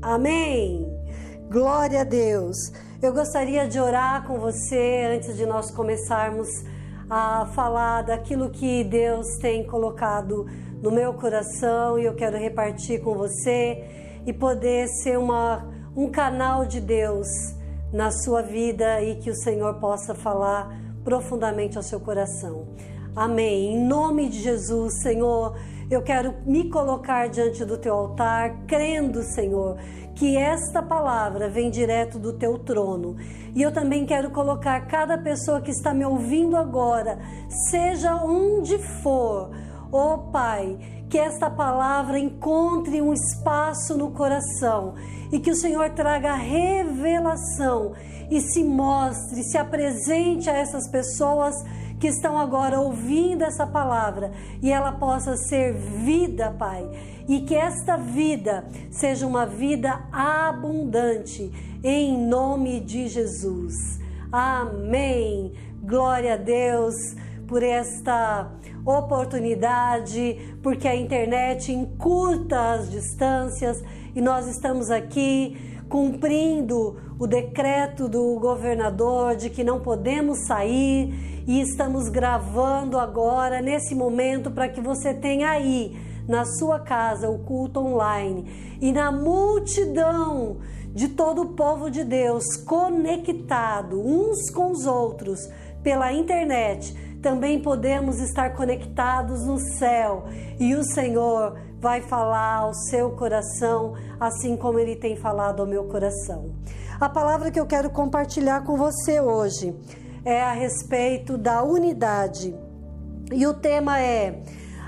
Amém. Glória a Deus. Eu gostaria de orar com você antes de nós começarmos a falar daquilo que Deus tem colocado no meu coração e eu quero repartir com você e poder ser uma, um canal de Deus na sua vida e que o Senhor possa falar profundamente ao seu coração. Amém. Em nome de Jesus, Senhor, eu quero me colocar diante do teu altar, crendo, Senhor, que esta palavra vem direto do teu trono. E eu também quero colocar cada pessoa que está me ouvindo agora, seja onde for, ó oh, Pai, que esta palavra encontre um espaço no coração e que o Senhor traga revelação e se mostre, se apresente a essas pessoas que estão agora ouvindo essa palavra e ela possa ser vida, Pai, e que esta vida seja uma vida abundante, em nome de Jesus. Amém. Glória a Deus por esta oportunidade, porque a internet encurta as distâncias e nós estamos aqui cumprindo o decreto do governador de que não podemos sair e estamos gravando agora nesse momento para que você tenha aí na sua casa o culto online e na multidão de todo o povo de Deus conectado uns com os outros pela internet. Também podemos estar conectados no céu e o Senhor vai falar ao seu coração, assim como ele tem falado ao meu coração. A palavra que eu quero compartilhar com você hoje é a respeito da unidade. E o tema é: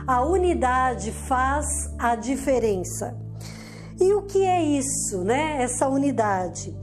a unidade faz a diferença. E o que é isso, né? Essa unidade.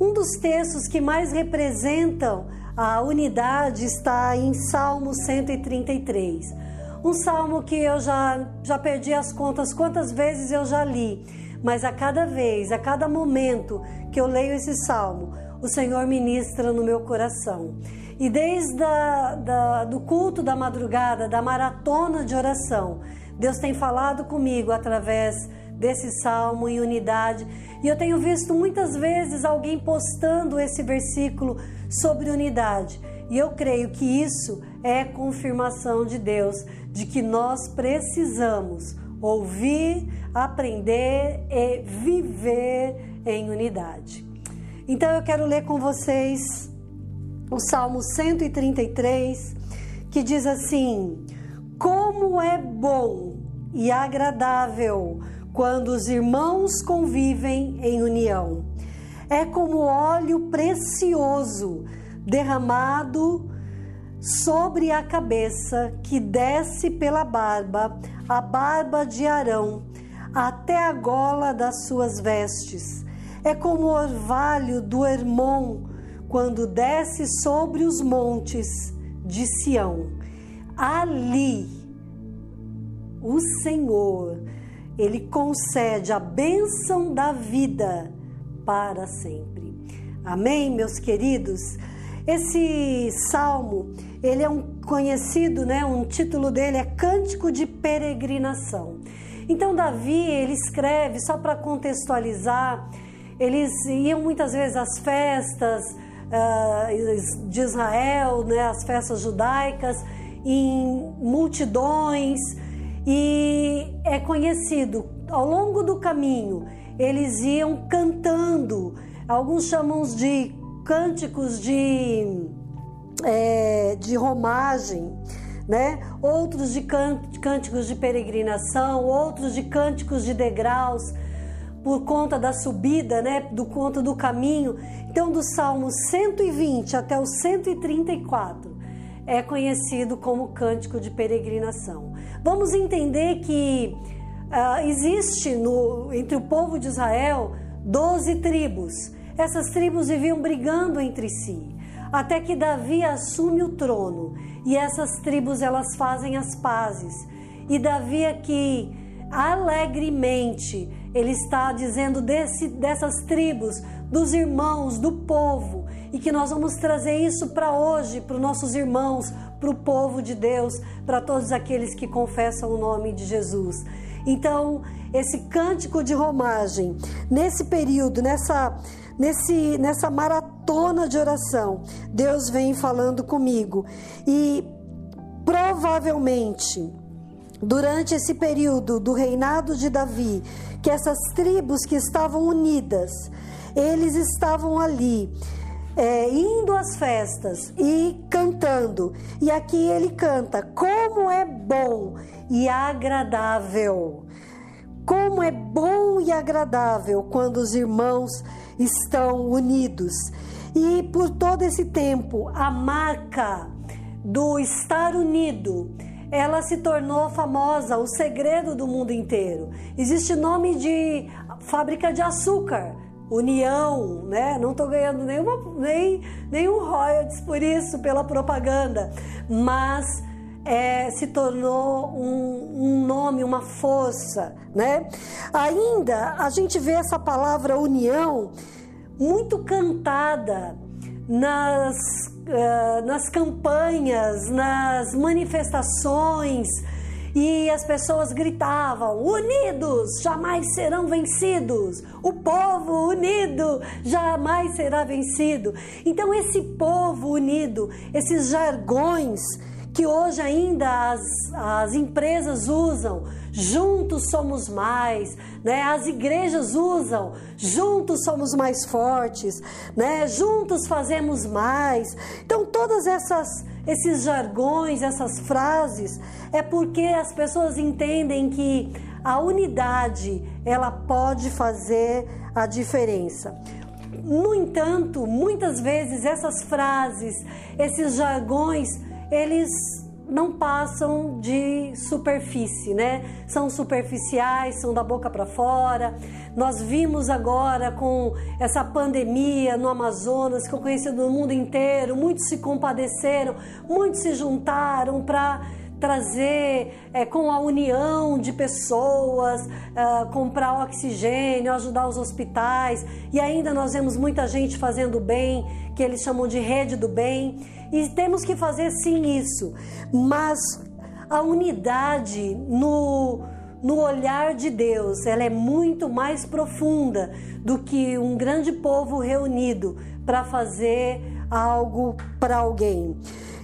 Um dos textos que mais representam a unidade está em Salmo 133. Um salmo que eu já, já perdi as contas quantas vezes eu já li, mas a cada vez, a cada momento que eu leio esse salmo, o Senhor ministra no meu coração. E desde a, da, do culto da madrugada, da maratona de oração, Deus tem falado comigo através desse salmo em unidade. E eu tenho visto muitas vezes alguém postando esse versículo sobre unidade. E eu creio que isso é confirmação de Deus de que nós precisamos ouvir, aprender e viver em unidade. Então eu quero ler com vocês o Salmo 133, que diz assim: Como é bom e agradável quando os irmãos convivem em união. É como óleo precioso derramado sobre a cabeça que desce pela barba, a barba de Arão, até a gola das suas vestes. É como o orvalho do Hermon quando desce sobre os montes de Sião. Ali o Senhor, ele concede a bênção da vida para sempre. Amém, meus queridos? Esse salmo, ele é um conhecido, né? Um título dele é Cântico de Peregrinação. Então Davi, ele escreve só para contextualizar, eles iam muitas vezes às festas uh, de Israel, né, as festas judaicas, em multidões e é conhecido ao longo do caminho eles iam cantando, alguns chamam de cânticos de, é, de romagem, né? outros de cânticos de peregrinação, outros de cânticos de degraus, por conta da subida, né? do conta do caminho. Então, do Salmo 120 até o 134 é conhecido como cântico de peregrinação. Vamos entender que uh, existe no, entre o povo de Israel 12 tribos essas tribos viviam brigando entre si, até que Davi assume o trono e essas tribos elas fazem as pazes. E Davi aqui alegremente ele está dizendo desse, dessas tribos, dos irmãos, do povo, e que nós vamos trazer isso para hoje, para os nossos irmãos, para o povo de Deus, para todos aqueles que confessam o nome de Jesus. Então, esse cântico de romagem nesse período, nessa, nesse, nessa maratona de oração, Deus vem falando comigo. E provavelmente, durante esse período do reinado de Davi, que essas tribos que estavam unidas, eles estavam ali. É, indo às festas e cantando. E aqui ele canta: Como é bom e agradável. Como é bom e agradável quando os irmãos estão unidos. E por todo esse tempo, a marca do estar unido, ela se tornou famosa, o segredo do mundo inteiro. Existe nome de fábrica de açúcar, União, né? Não estou ganhando nenhuma, nem, nenhum royalties por isso, pela propaganda, mas é, se tornou um, um, nome, uma força, né? Ainda a gente vê essa palavra união muito cantada nas, uh, nas campanhas, nas manifestações, e as pessoas gritavam: Unidos jamais serão vencidos, o povo unido jamais será vencido. Então, esse povo unido, esses jargões que hoje ainda as, as empresas usam, juntos somos mais, né? As igrejas usam, juntos somos mais fortes, né? Juntos fazemos mais. Então todas essas esses jargões, essas frases, é porque as pessoas entendem que a unidade, ela pode fazer a diferença. No entanto, muitas vezes essas frases, esses jargões, eles não passam de superfície, né? São superficiais, são da boca para fora. Nós vimos agora com essa pandemia no Amazonas, que eu conheci no mundo inteiro, muitos se compadeceram, muitos se juntaram para trazer é, com a união de pessoas, uh, comprar oxigênio, ajudar os hospitais. E ainda nós vemos muita gente fazendo bem, que eles chamam de rede do bem. E temos que fazer sim isso, mas a unidade no, no olhar de Deus, ela é muito mais profunda do que um grande povo reunido para fazer algo para alguém.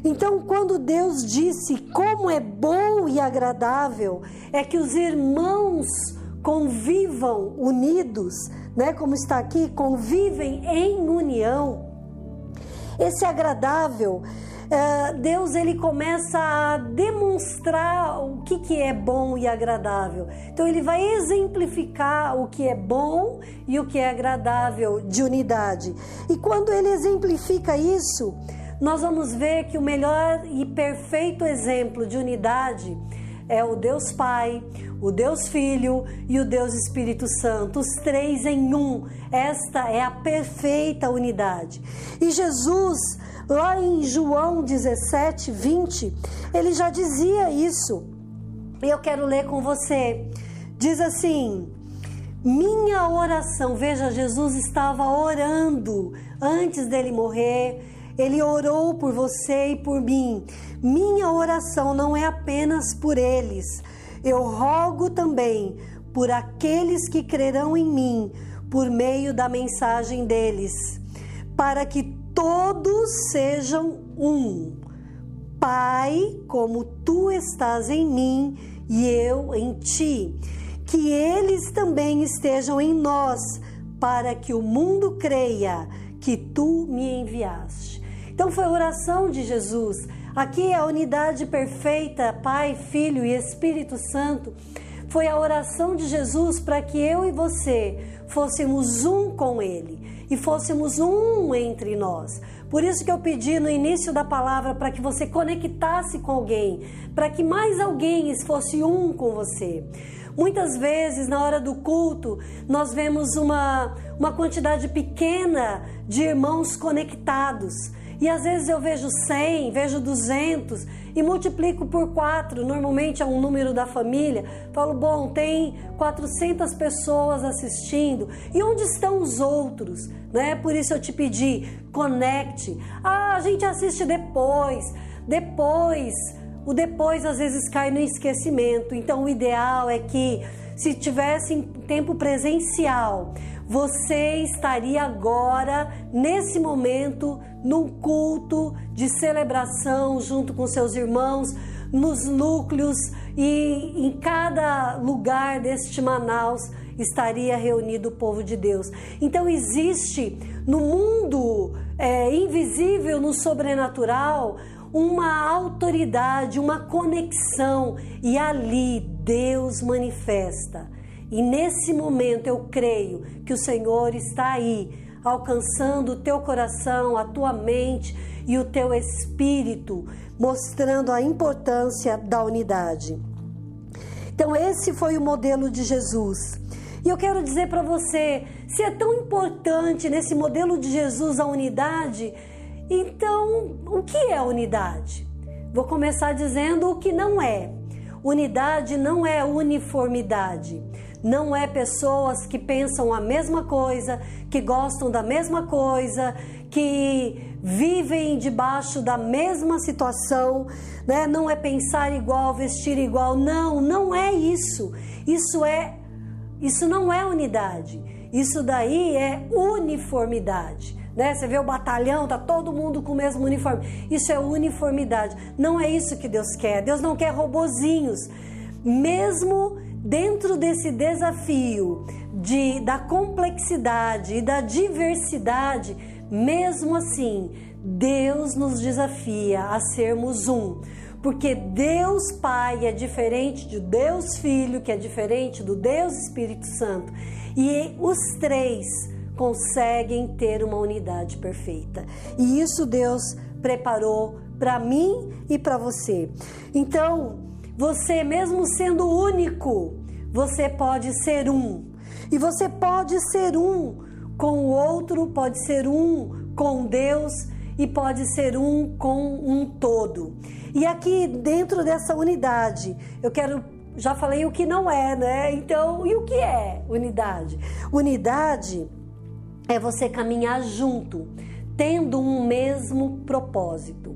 Então, quando Deus disse como é bom e agradável, é que os irmãos convivam unidos, né? Como está aqui, convivem em união. Esse agradável, Deus ele começa a demonstrar o que, que é bom e agradável. Então ele vai exemplificar o que é bom e o que é agradável de unidade. E quando ele exemplifica isso, nós vamos ver que o melhor e perfeito exemplo de unidade é o Deus Pai, o Deus Filho e o Deus Espírito Santo, os três em um. Esta é a perfeita unidade. E Jesus, lá em João 17, 20, ele já dizia isso. E eu quero ler com você. Diz assim: Minha oração, veja, Jesus estava orando antes dele morrer ele orou por você e por mim. Minha oração não é apenas por eles. Eu rogo também por aqueles que crerão em mim por meio da mensagem deles, para que todos sejam um. Pai, como tu estás em mim e eu em ti, que eles também estejam em nós, para que o mundo creia que tu me enviaste. Então foi a oração de Jesus. Aqui é a unidade perfeita, Pai, Filho e Espírito Santo. Foi a oração de Jesus para que eu e você fôssemos um com Ele e fôssemos um entre nós. Por isso que eu pedi no início da palavra para que você conectasse com alguém, para que mais alguém fosse um com você. Muitas vezes, na hora do culto, nós vemos uma, uma quantidade pequena de irmãos conectados. E às vezes eu vejo 100, vejo 200 e multiplico por 4, normalmente é um número da família. Falo, bom, tem 400 pessoas assistindo. E onde estão os outros? Né? Por isso eu te pedi, conecte. Ah, a gente assiste depois. Depois, o depois às vezes cai no esquecimento. Então o ideal é que se tivesse em tempo presencial, você estaria agora, nesse momento, num culto de celebração junto com seus irmãos, nos núcleos e em cada lugar deste Manaus estaria reunido o povo de Deus. Então existe no mundo é, invisível, no sobrenatural, uma autoridade, uma conexão e ali Deus manifesta. E nesse momento eu creio que o Senhor está aí, alcançando o teu coração, a tua mente e o teu espírito, mostrando a importância da unidade. Então, esse foi o modelo de Jesus. E eu quero dizer para você: se é tão importante nesse modelo de Jesus a unidade, então o que é unidade? Vou começar dizendo o que não é. Unidade não é uniformidade não é pessoas que pensam a mesma coisa, que gostam da mesma coisa, que vivem debaixo da mesma situação, né? Não é pensar igual, vestir igual. Não, não é isso. Isso é isso não é unidade. Isso daí é uniformidade. Né? Você vê o batalhão, tá todo mundo com o mesmo uniforme. Isso é uniformidade. Não é isso que Deus quer. Deus não quer robozinhos. Mesmo dentro desse desafio de, da complexidade e da diversidade, mesmo assim, Deus nos desafia a sermos um. Porque Deus Pai é diferente de Deus Filho, que é diferente do Deus Espírito Santo. E os três conseguem ter uma unidade perfeita. E isso Deus preparou para mim e para você. Então, você, mesmo sendo único, você pode ser um. E você pode ser um com o outro, pode ser um com Deus e pode ser um com um todo. E aqui dentro dessa unidade, eu quero já falei o que não é, né? Então, e o que é unidade? Unidade é você caminhar junto, tendo um mesmo propósito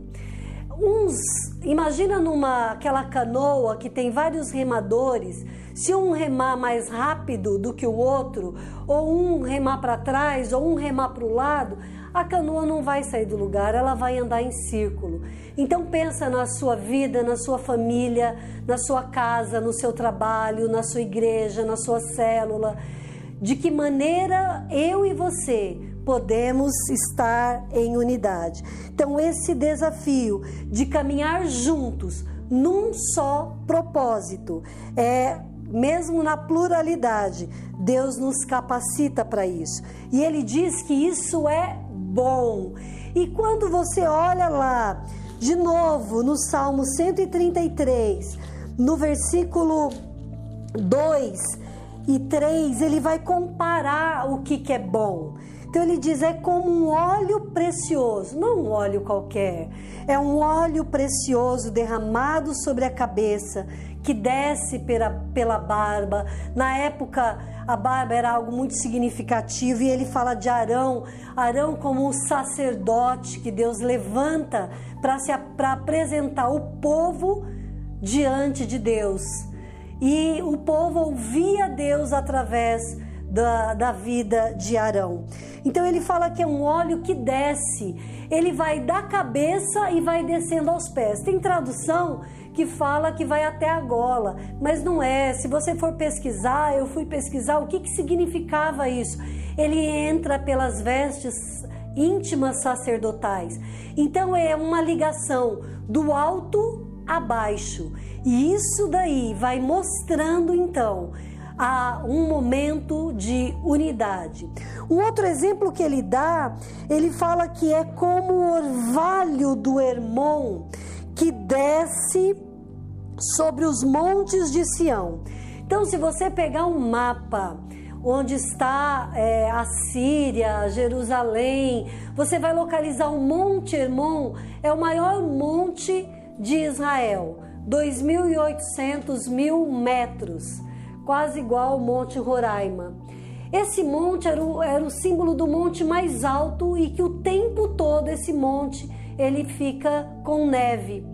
uns, imagina numa aquela canoa que tem vários remadores, se um remar mais rápido do que o outro, ou um remar para trás, ou um remar para o lado, a canoa não vai sair do lugar, ela vai andar em círculo. Então pensa na sua vida, na sua família, na sua casa, no seu trabalho, na sua igreja, na sua célula, de que maneira eu e você podemos estar em unidade. Então, esse desafio de caminhar juntos num só propósito, é mesmo na pluralidade, Deus nos capacita para isso. E ele diz que isso é bom. E quando você olha lá, de novo, no Salmo 133, no versículo 2 e 3, ele vai comparar o que, que é bom. Então ele diz: é como um óleo precioso, não um óleo qualquer, é um óleo precioso derramado sobre a cabeça, que desce pela, pela barba. Na época, a barba era algo muito significativo e ele fala de Arão, Arão como um sacerdote que Deus levanta para apresentar o povo diante de Deus. E o povo ouvia Deus através da, da vida de Arão. Então ele fala que é um óleo que desce, ele vai da cabeça e vai descendo aos pés. Tem tradução que fala que vai até a gola, mas não é. Se você for pesquisar, eu fui pesquisar o que, que significava isso. Ele entra pelas vestes íntimas sacerdotais. Então é uma ligação do alto a baixo. E isso daí vai mostrando então a um momento de unidade. Um outro exemplo que ele dá, ele fala que é como o orvalho do Hermon que desce sobre os montes de Sião. Então, se você pegar um mapa onde está é, a Síria, Jerusalém, você vai localizar o Monte Hermon, é o maior monte de Israel, 2.800 mil metros quase igual ao Monte Roraima. Esse monte era o, era o símbolo do monte mais alto e que o tempo todo esse monte ele fica com neve.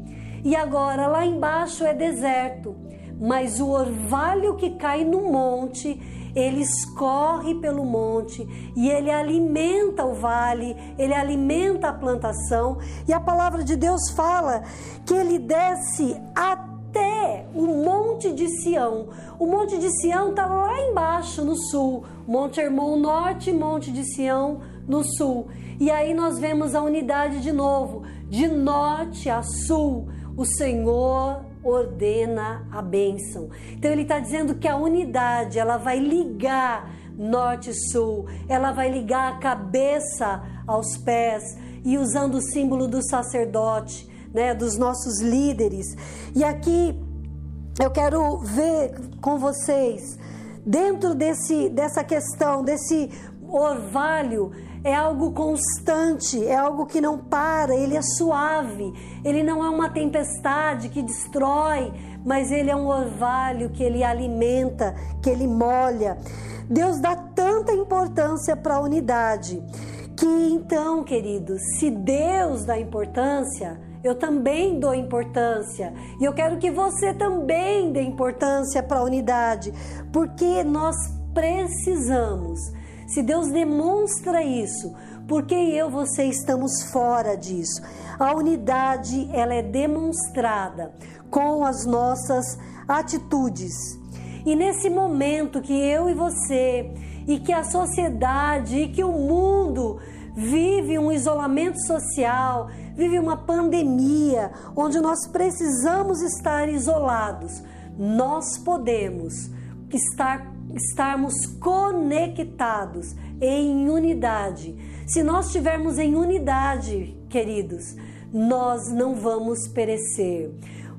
E agora lá embaixo é deserto, mas o orvalho que cai no monte, ele escorre pelo monte e ele alimenta o vale, ele alimenta a plantação. E a palavra de Deus fala que ele desce até o monte de Sião. O monte de Sião está lá embaixo no sul, Monte Hermon norte, Monte de Sião no sul. E aí nós vemos a unidade de novo, de norte a sul. O Senhor ordena a bênção. Então ele está dizendo que a unidade ela vai ligar norte e sul, ela vai ligar a cabeça aos pés e usando o símbolo do sacerdote, né, dos nossos líderes. E aqui eu quero ver com vocês dentro desse dessa questão desse orvalho é algo constante, é algo que não para, ele é suave, ele não é uma tempestade que destrói, mas ele é um orvalho que ele alimenta, que ele molha. Deus dá tanta importância para a unidade que então, queridos, se Deus dá importância, eu também dou importância. E eu quero que você também dê importância para a unidade, porque nós precisamos se Deus demonstra isso, por que eu, você estamos fora disso? A unidade, ela é demonstrada com as nossas atitudes. E nesse momento que eu e você e que a sociedade e que o mundo vive um isolamento social, vive uma pandemia, onde nós precisamos estar isolados, nós podemos estar estarmos conectados em unidade. Se nós estivermos em unidade, queridos, nós não vamos perecer.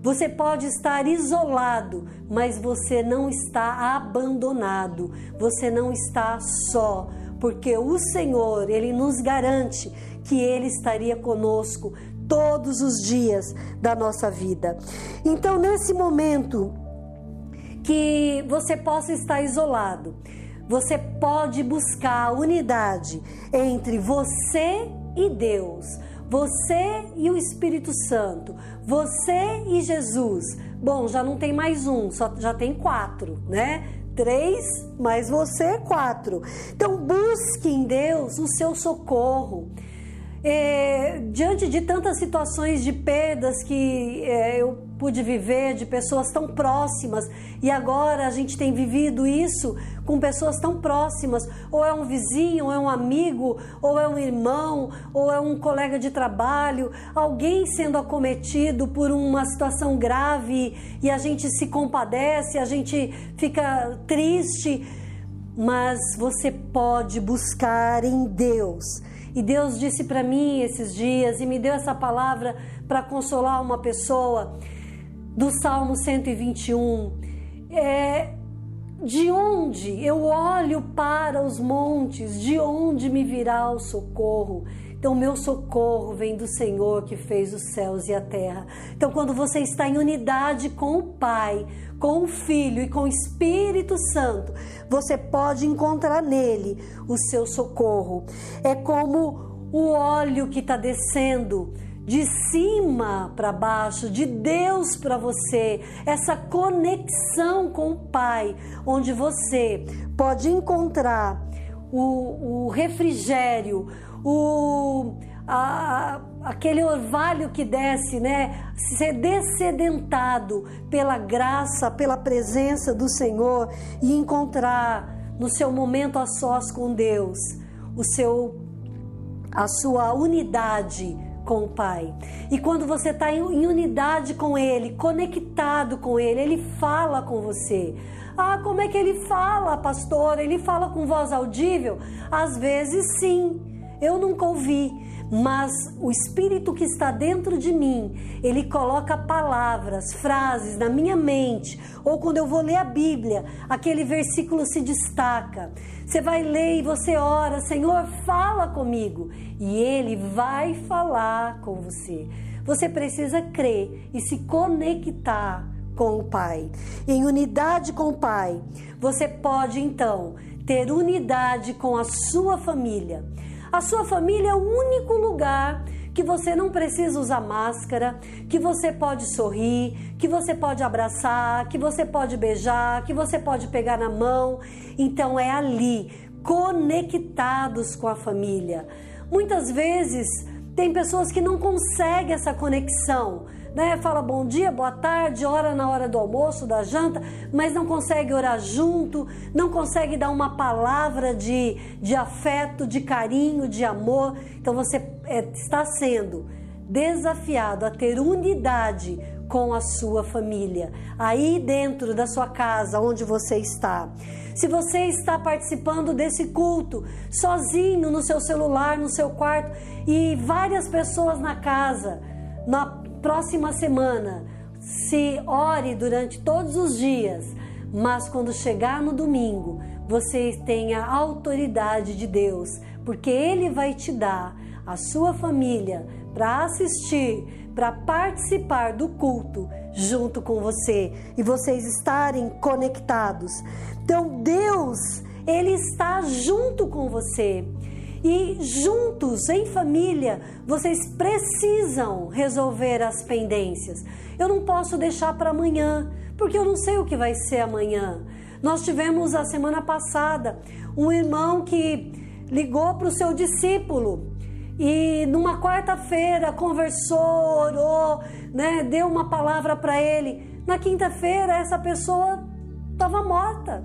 Você pode estar isolado, mas você não está abandonado, você não está só, porque o Senhor, ele nos garante que ele estaria conosco todos os dias da nossa vida. Então, nesse momento, que você possa estar isolado. Você pode buscar a unidade entre você e Deus, você e o Espírito Santo, você e Jesus. Bom, já não tem mais um, só já tem quatro, né? Três, mais você, quatro. Então, busque em Deus o seu socorro. É, diante de tantas situações de perdas que é, eu pude viver, de pessoas tão próximas, e agora a gente tem vivido isso com pessoas tão próximas, ou é um vizinho, ou é um amigo, ou é um irmão, ou é um colega de trabalho, alguém sendo acometido por uma situação grave e a gente se compadece, a gente fica triste, mas você pode buscar em Deus. E Deus disse para mim esses dias e me deu essa palavra para consolar uma pessoa do Salmo 121. É, de onde eu olho para os montes, de onde me virá o socorro? Então, meu socorro vem do Senhor que fez os céus e a terra. Então, quando você está em unidade com o Pai, com o Filho e com o Espírito Santo, você pode encontrar nele o seu socorro. É como o óleo que está descendo de cima para baixo, de Deus para você, essa conexão com o Pai, onde você pode encontrar o, o refrigério, o, a, aquele orvalho que desce, né? Ser descedentado pela graça, pela presença do Senhor e encontrar no seu momento a sós com Deus o seu a sua unidade com o Pai. E quando você está em unidade com Ele, conectado com Ele, Ele fala com você. Ah, como é que Ele fala, pastor? Ele fala com voz audível? Às vezes sim eu nunca ouvi, mas o Espírito que está dentro de mim, ele coloca palavras, frases na minha mente, ou quando eu vou ler a Bíblia, aquele versículo se destaca. Você vai ler e você ora, Senhor, fala comigo, e ele vai falar com você. Você precisa crer e se conectar com o Pai. Em unidade com o Pai, você pode então ter unidade com a sua família. A sua família é o único lugar que você não precisa usar máscara, que você pode sorrir, que você pode abraçar, que você pode beijar, que você pode pegar na mão. Então é ali, conectados com a família. Muitas vezes tem pessoas que não conseguem essa conexão né? Fala bom dia, boa tarde, ora na hora do almoço, da janta, mas não consegue orar junto, não consegue dar uma palavra de, de afeto, de carinho, de amor. Então você é, está sendo desafiado a ter unidade com a sua família, aí dentro da sua casa, onde você está. Se você está participando desse culto sozinho no seu celular, no seu quarto e várias pessoas na casa, na próxima semana, se ore durante todos os dias, mas quando chegar no domingo, você tenha a autoridade de Deus, porque Ele vai te dar a sua família para assistir, para participar do culto junto com você e vocês estarem conectados. Então, Deus, Ele está junto com você. E juntos, em família, vocês precisam resolver as pendências. Eu não posso deixar para amanhã, porque eu não sei o que vai ser amanhã. Nós tivemos a semana passada um irmão que ligou para o seu discípulo e numa quarta-feira conversou, orou, né, deu uma palavra para ele. Na quinta-feira essa pessoa estava morta.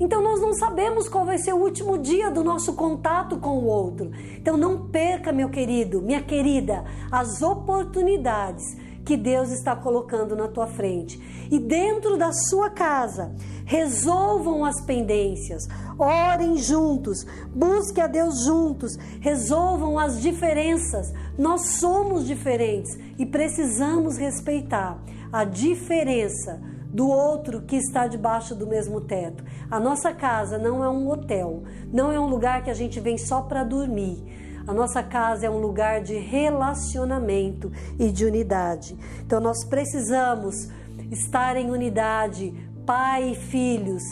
Então nós não sabemos qual vai ser o último dia do nosso contato com o outro. Então não perca, meu querido, minha querida, as oportunidades que Deus está colocando na tua frente. E dentro da sua casa, resolvam as pendências, orem juntos, busquem a Deus juntos, resolvam as diferenças. Nós somos diferentes e precisamos respeitar a diferença do outro que está debaixo do mesmo teto. A nossa casa não é um hotel, não é um lugar que a gente vem só para dormir. A nossa casa é um lugar de relacionamento e de unidade. Então nós precisamos estar em unidade, pai e filhos,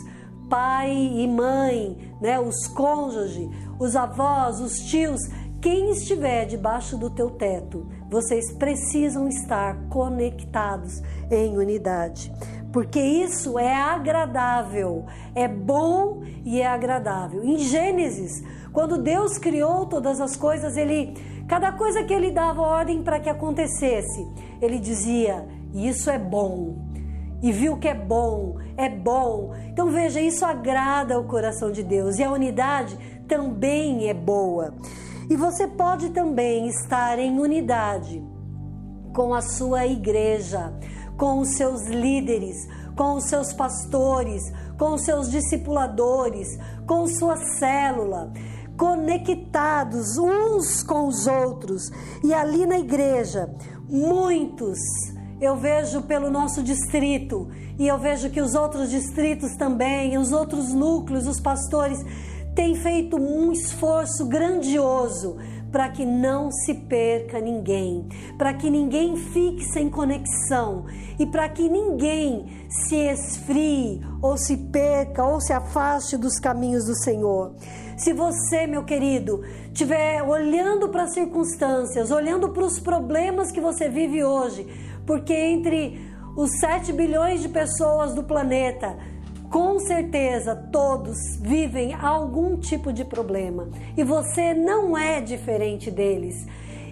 pai e mãe, né, os cônjuges, os avós, os tios, quem estiver debaixo do teu teto, vocês precisam estar conectados em unidade porque isso é agradável, é bom e é agradável. Em Gênesis, quando Deus criou todas as coisas, ele cada coisa que ele dava ordem para que acontecesse, ele dizia: "Isso é bom". E viu que é bom, é bom. Então veja, isso agrada o coração de Deus e a unidade também é boa. E você pode também estar em unidade com a sua igreja com os seus líderes, com os seus pastores, com os seus discipuladores, com sua célula, conectados uns com os outros. E ali na igreja, muitos eu vejo pelo nosso distrito e eu vejo que os outros distritos também, os outros núcleos, os pastores têm feito um esforço grandioso para que não se perca ninguém, para que ninguém fique sem conexão e para que ninguém se esfrie ou se perca ou se afaste dos caminhos do Senhor. Se você, meu querido, estiver olhando para as circunstâncias, olhando para os problemas que você vive hoje, porque entre os 7 bilhões de pessoas do planeta, com certeza todos vivem algum tipo de problema e você não é diferente deles.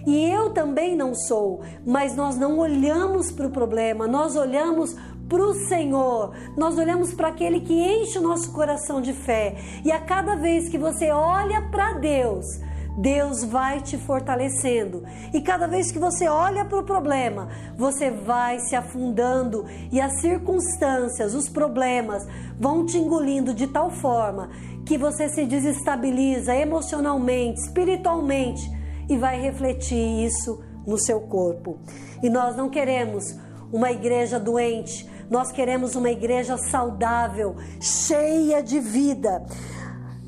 E eu também não sou, mas nós não olhamos para o problema, nós olhamos para o Senhor, nós olhamos para aquele que enche o nosso coração de fé. E a cada vez que você olha para Deus, Deus vai te fortalecendo. E cada vez que você olha para o problema, você vai se afundando e as circunstâncias, os problemas vão te engolindo de tal forma que você se desestabiliza emocionalmente, espiritualmente e vai refletir isso no seu corpo. E nós não queremos uma igreja doente, nós queremos uma igreja saudável, cheia de vida.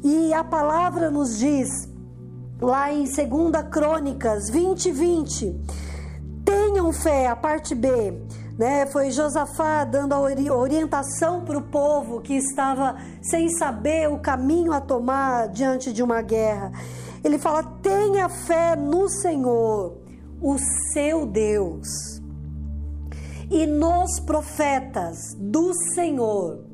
E a palavra nos diz lá em 2 Crônicas 20, 20. Tenham fé, a parte B. Né? Foi Josafá dando a orientação para o povo que estava sem saber o caminho a tomar diante de uma guerra. Ele fala: tenha fé no Senhor o seu Deus e nos profetas do Senhor,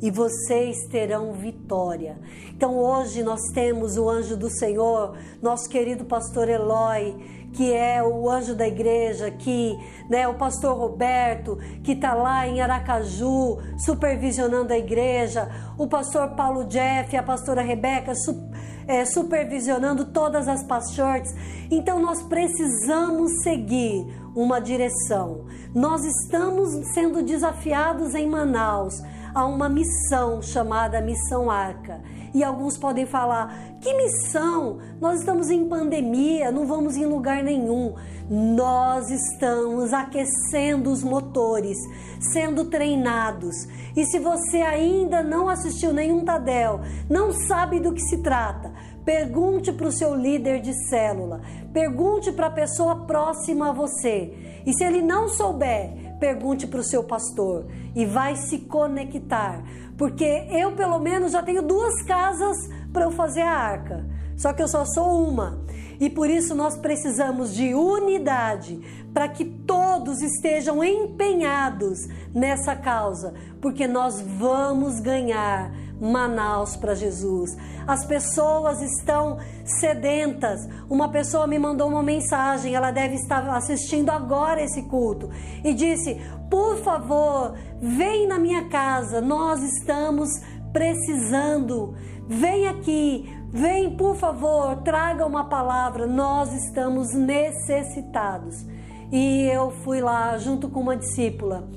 e vocês terão vitória. Então hoje nós temos o anjo do Senhor, nosso querido pastor Eloy, que é o anjo da igreja, que né, o pastor Roberto, que está lá em Aracaju, supervisionando a igreja, o pastor Paulo Jeff, a pastora Rebeca, su, é, supervisionando todas as pastores. Então nós precisamos seguir uma direção. Nós estamos sendo desafiados em Manaus a uma missão chamada Missão Arca. E alguns podem falar: que missão? Nós estamos em pandemia, não vamos em lugar nenhum. Nós estamos aquecendo os motores, sendo treinados. E se você ainda não assistiu nenhum Tadel, não sabe do que se trata, pergunte para o seu líder de célula, pergunte para a pessoa próxima a você. E se ele não souber, pergunte para o seu pastor e vai se conectar, porque eu pelo menos já tenho duas casas para eu fazer a arca, só que eu só sou uma. E por isso nós precisamos de unidade para que todos estejam empenhados nessa causa, porque nós vamos ganhar Manaus para Jesus. As pessoas estão sedentas. Uma pessoa me mandou uma mensagem, ela deve estar assistindo agora esse culto, e disse: Por favor, vem na minha casa, nós estamos precisando. Vem aqui, vem por favor, traga uma palavra, nós estamos necessitados. E eu fui lá junto com uma discípula.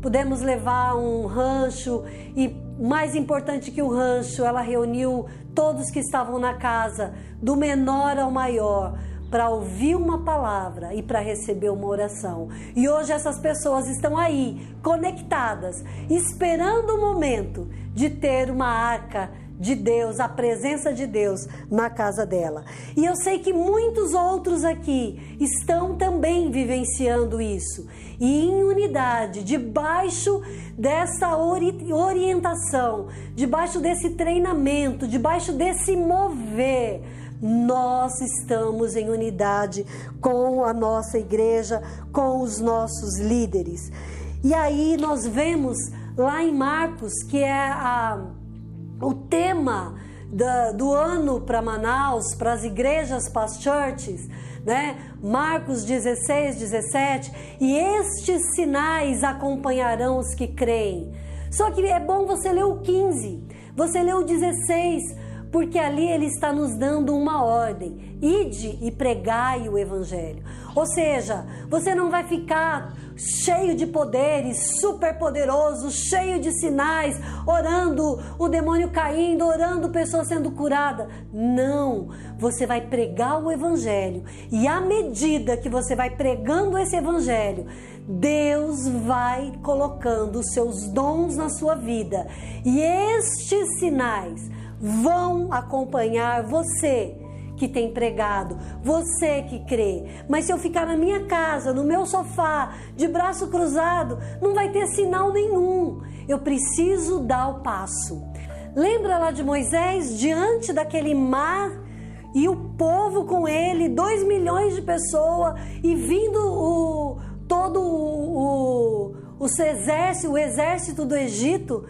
Pudemos levar um rancho e mais importante que o rancho, ela reuniu todos que estavam na casa, do menor ao maior, para ouvir uma palavra e para receber uma oração. E hoje essas pessoas estão aí, conectadas, esperando o momento de ter uma arca de Deus, a presença de Deus na casa dela. E eu sei que muitos outros aqui estão também vivenciando isso. E em unidade, debaixo dessa ori orientação, debaixo desse treinamento, debaixo desse mover, nós estamos em unidade com a nossa igreja, com os nossos líderes. E aí nós vemos lá em Marcos, que é a o tema da, do ano para Manaus, para as igrejas past-churches, né? Marcos 16, 17, e estes sinais acompanharão os que creem. Só que é bom você ler o 15, você lê o 16, porque ali ele está nos dando uma ordem: ide e pregai o evangelho. Ou seja, você não vai ficar cheio de poderes, super poderoso, cheio de sinais, orando o demônio caindo, orando pessoas sendo curadas. Não, você vai pregar o evangelho e à medida que você vai pregando esse evangelho, Deus vai colocando os seus dons na sua vida e estes sinais vão acompanhar você que tem pregado, você que crê. Mas se eu ficar na minha casa, no meu sofá, de braço cruzado, não vai ter sinal nenhum. Eu preciso dar o passo. Lembra lá de Moisés diante daquele mar e o povo com ele, dois milhões de pessoas e vindo o todo o, o, o exército, o exército do Egito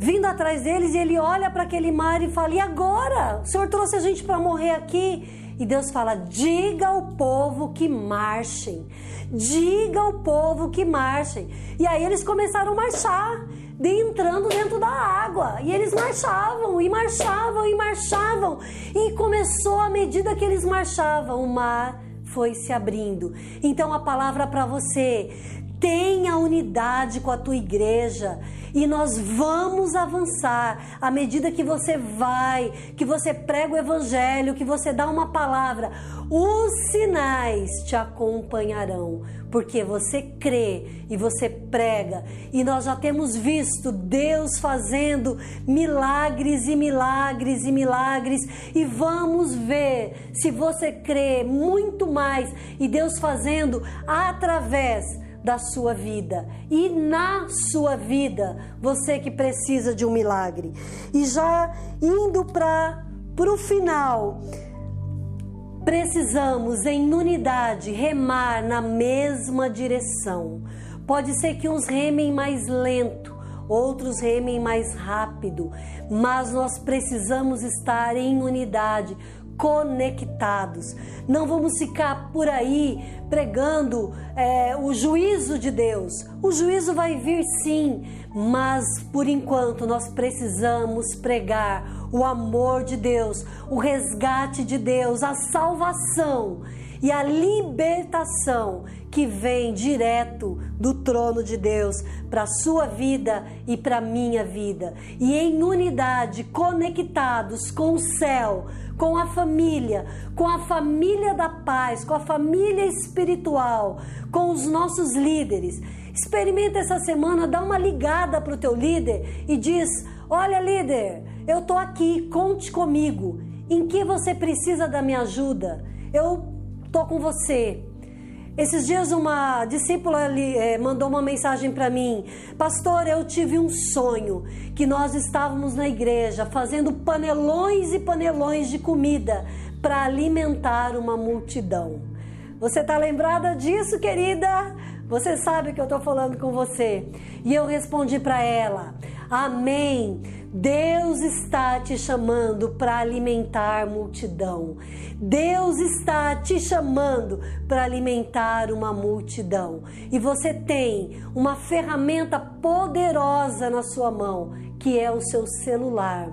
vindo atrás deles e ele olha para aquele mar e fala: E agora? O Senhor trouxe a gente para morrer aqui. E Deus fala: Diga ao povo que marchem. Diga ao povo que marchem. E aí eles começaram a marchar, entrando dentro da água. E eles marchavam, e marchavam, e marchavam. E começou, à medida que eles marchavam, o mar foi se abrindo. Então a palavra para você: tenha unidade com a tua igreja e nós vamos avançar à medida que você vai, que você prega o evangelho, que você dá uma palavra. Os sinais te acompanharão, porque você crê e você prega. E nós já temos visto Deus fazendo milagres e milagres e milagres, e vamos ver se você crê muito mais e Deus fazendo através da sua vida e na sua vida, você que precisa de um milagre. E já indo para o final, precisamos, em unidade, remar na mesma direção. Pode ser que uns remem mais lento, outros remem mais rápido, mas nós precisamos estar em unidade, conectados. Não vamos ficar por aí pregando é, o juízo de Deus. O juízo vai vir sim, mas por enquanto nós precisamos pregar o amor de Deus, o resgate de Deus, a salvação e a libertação que vem direto do trono de Deus para a sua vida e para a minha vida. E em unidade, conectados com o céu, com a família, com a família da paz, com a família espiritual, com os nossos líderes. Experimenta essa semana, dá uma ligada para o teu líder e diz: Olha, líder, eu estou aqui, conte comigo. Em que você precisa da minha ajuda? Eu estou com você. Esses dias uma discípula ali, é, mandou uma mensagem para mim, pastor, eu tive um sonho que nós estávamos na igreja fazendo panelões e panelões de comida para alimentar uma multidão. Você está lembrada disso, querida? Você sabe que eu estou falando com você. E eu respondi para ela: Amém. Deus está te chamando para alimentar multidão. Deus está te chamando para alimentar uma multidão. E você tem uma ferramenta poderosa na sua mão, que é o seu celular.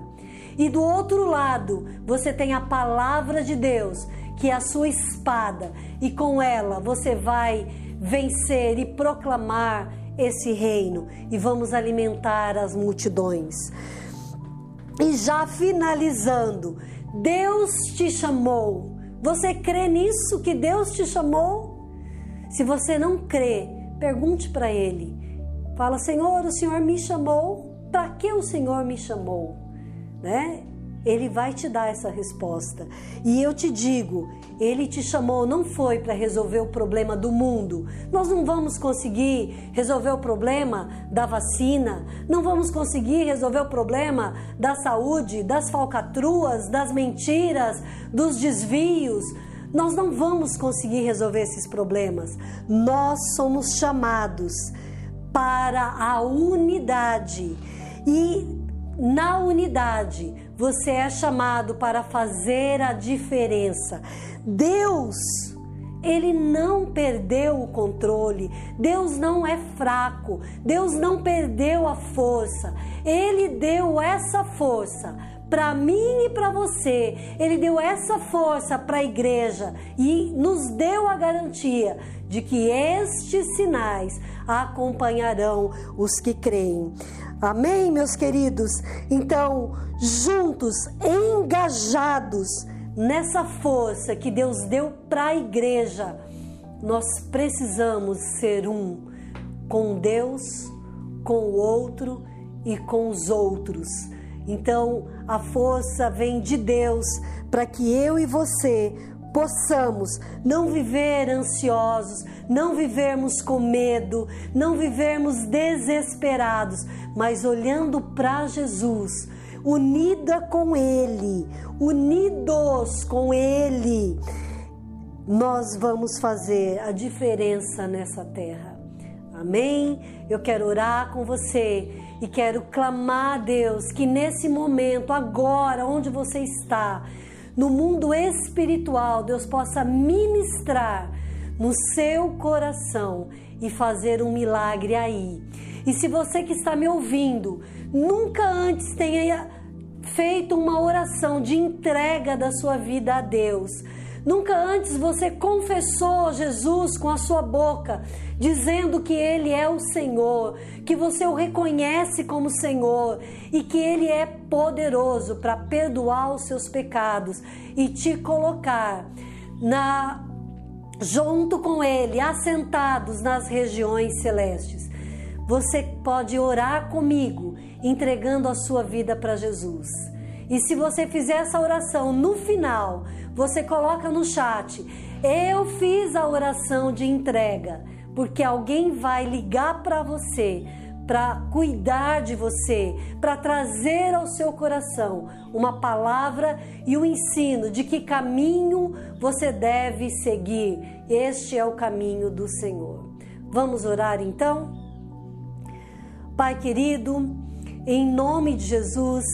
E do outro lado, você tem a palavra de Deus, que é a sua espada, e com ela você vai vencer e proclamar esse reino e vamos alimentar as multidões. E já finalizando, Deus te chamou. Você crê nisso que Deus te chamou? Se você não crê, pergunte para Ele. Fala, Senhor, o Senhor me chamou. Para que o Senhor me chamou? Né? Ele vai te dar essa resposta. E eu te digo, ele te chamou não foi para resolver o problema do mundo. Nós não vamos conseguir resolver o problema da vacina, não vamos conseguir resolver o problema da saúde, das falcatruas, das mentiras, dos desvios. Nós não vamos conseguir resolver esses problemas. Nós somos chamados para a unidade. E na unidade, você é chamado para fazer a diferença. Deus, ele não perdeu o controle, Deus não é fraco, Deus não perdeu a força, ele deu essa força para mim e para você. Ele deu essa força para a igreja e nos deu a garantia de que estes sinais acompanharão os que creem. Amém, meus queridos? Então, juntos, engajados nessa força que Deus deu para a igreja, nós precisamos ser um com Deus, com o outro e com os outros. Então, a força vem de Deus para que eu e você possamos não viver ansiosos, não vivermos com medo, não vivermos desesperados, mas olhando para Jesus, unida com Ele, unidos com Ele, nós vamos fazer a diferença nessa terra. Amém? Eu quero orar com você e quero clamar a Deus que nesse momento, agora, onde você está, no mundo espiritual, Deus possa ministrar no seu coração e fazer um milagre aí. E se você que está me ouvindo nunca antes tenha feito uma oração de entrega da sua vida a Deus, Nunca antes você confessou Jesus com a sua boca, dizendo que Ele é o Senhor, que você o reconhece como Senhor e que Ele é poderoso para perdoar os seus pecados e te colocar na junto com Ele, assentados nas regiões celestes. Você pode orar comigo, entregando a sua vida para Jesus. E se você fizer essa oração no final, você coloca no chat: Eu fiz a oração de entrega, porque alguém vai ligar para você para cuidar de você, para trazer ao seu coração uma palavra e o um ensino de que caminho você deve seguir. Este é o caminho do Senhor. Vamos orar então? Pai querido, em nome de Jesus,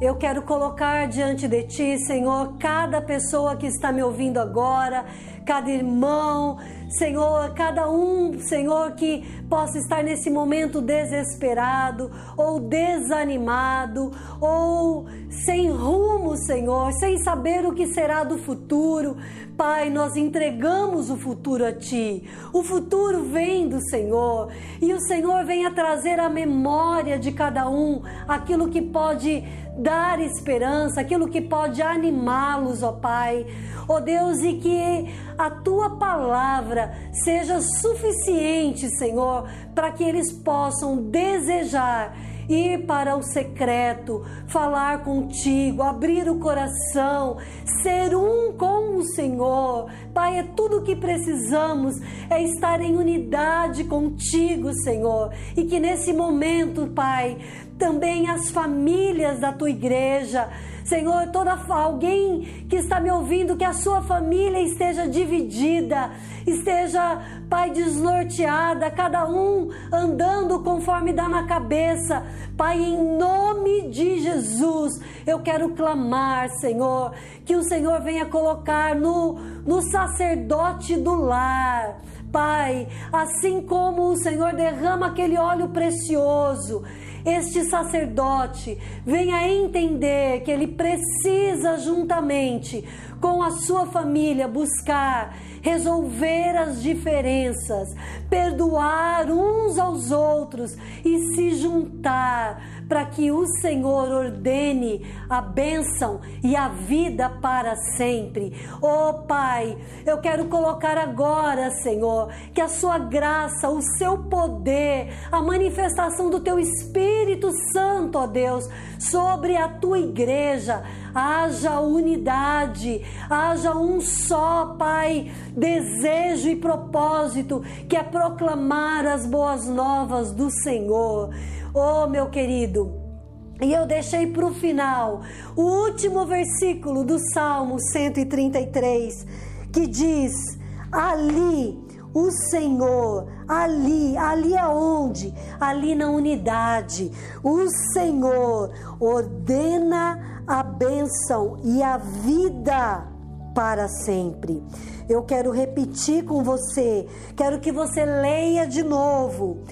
eu quero colocar diante de Ti, Senhor, cada pessoa que está me ouvindo agora, cada irmão, Senhor, cada um, Senhor, que possa estar nesse momento desesperado ou desanimado ou sem rumo, Senhor, sem saber o que será do futuro. Pai, nós entregamos o futuro a Ti. O futuro vem do Senhor e o Senhor vem a trazer a memória de cada um aquilo que pode dar esperança, aquilo que pode animá-los, ó Pai. Ó Deus, e que a tua palavra seja suficiente, Senhor, para que eles possam desejar ir para o secreto, falar contigo, abrir o coração, ser um com o Senhor. Pai, é tudo o que precisamos, é estar em unidade contigo, Senhor. E que nesse momento, Pai, também as famílias da tua igreja, Senhor, toda alguém que está me ouvindo, que a sua família esteja dividida, esteja, Pai, desnorteada, cada um andando conforme dá na cabeça. Pai, em nome de Jesus, eu quero clamar, Senhor, que o Senhor venha colocar no, no sacerdote do lar. Pai, assim como o Senhor derrama aquele óleo precioso, este sacerdote venha entender que ele precisa, juntamente com a sua família, buscar resolver as diferenças, perdoar uns aos outros e se juntar para que o Senhor ordene a bênção e a vida para sempre. Oh Pai, eu quero colocar agora, Senhor, que a sua graça, o seu poder, a manifestação do teu Espírito Santo, ó Deus, sobre a tua igreja, haja unidade, haja um só, Pai, desejo e propósito, que é proclamar as boas novas do Senhor. Oh, meu querido, e eu deixei para o final o último versículo do Salmo 133, que diz: Ali o Senhor, ali, ali aonde? Ali na unidade. O Senhor ordena bênção e a vida para sempre. Eu quero repetir com você, quero que você leia de novo.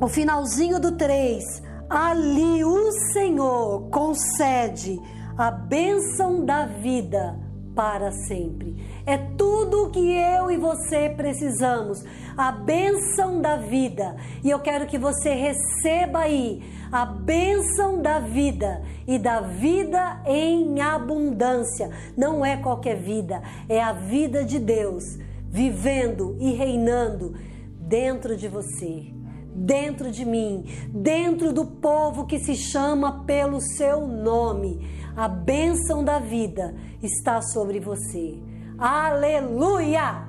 O finalzinho do 3. Ali o Senhor concede a bênção da vida para sempre. É tudo o que eu e você precisamos, a bênção da vida. E eu quero que você receba aí a bênção da vida e da vida em abundância. Não é qualquer vida, é a vida de Deus vivendo e reinando dentro de você dentro de mim, dentro do povo que se chama pelo seu nome. A bênção da vida está sobre você. Aleluia!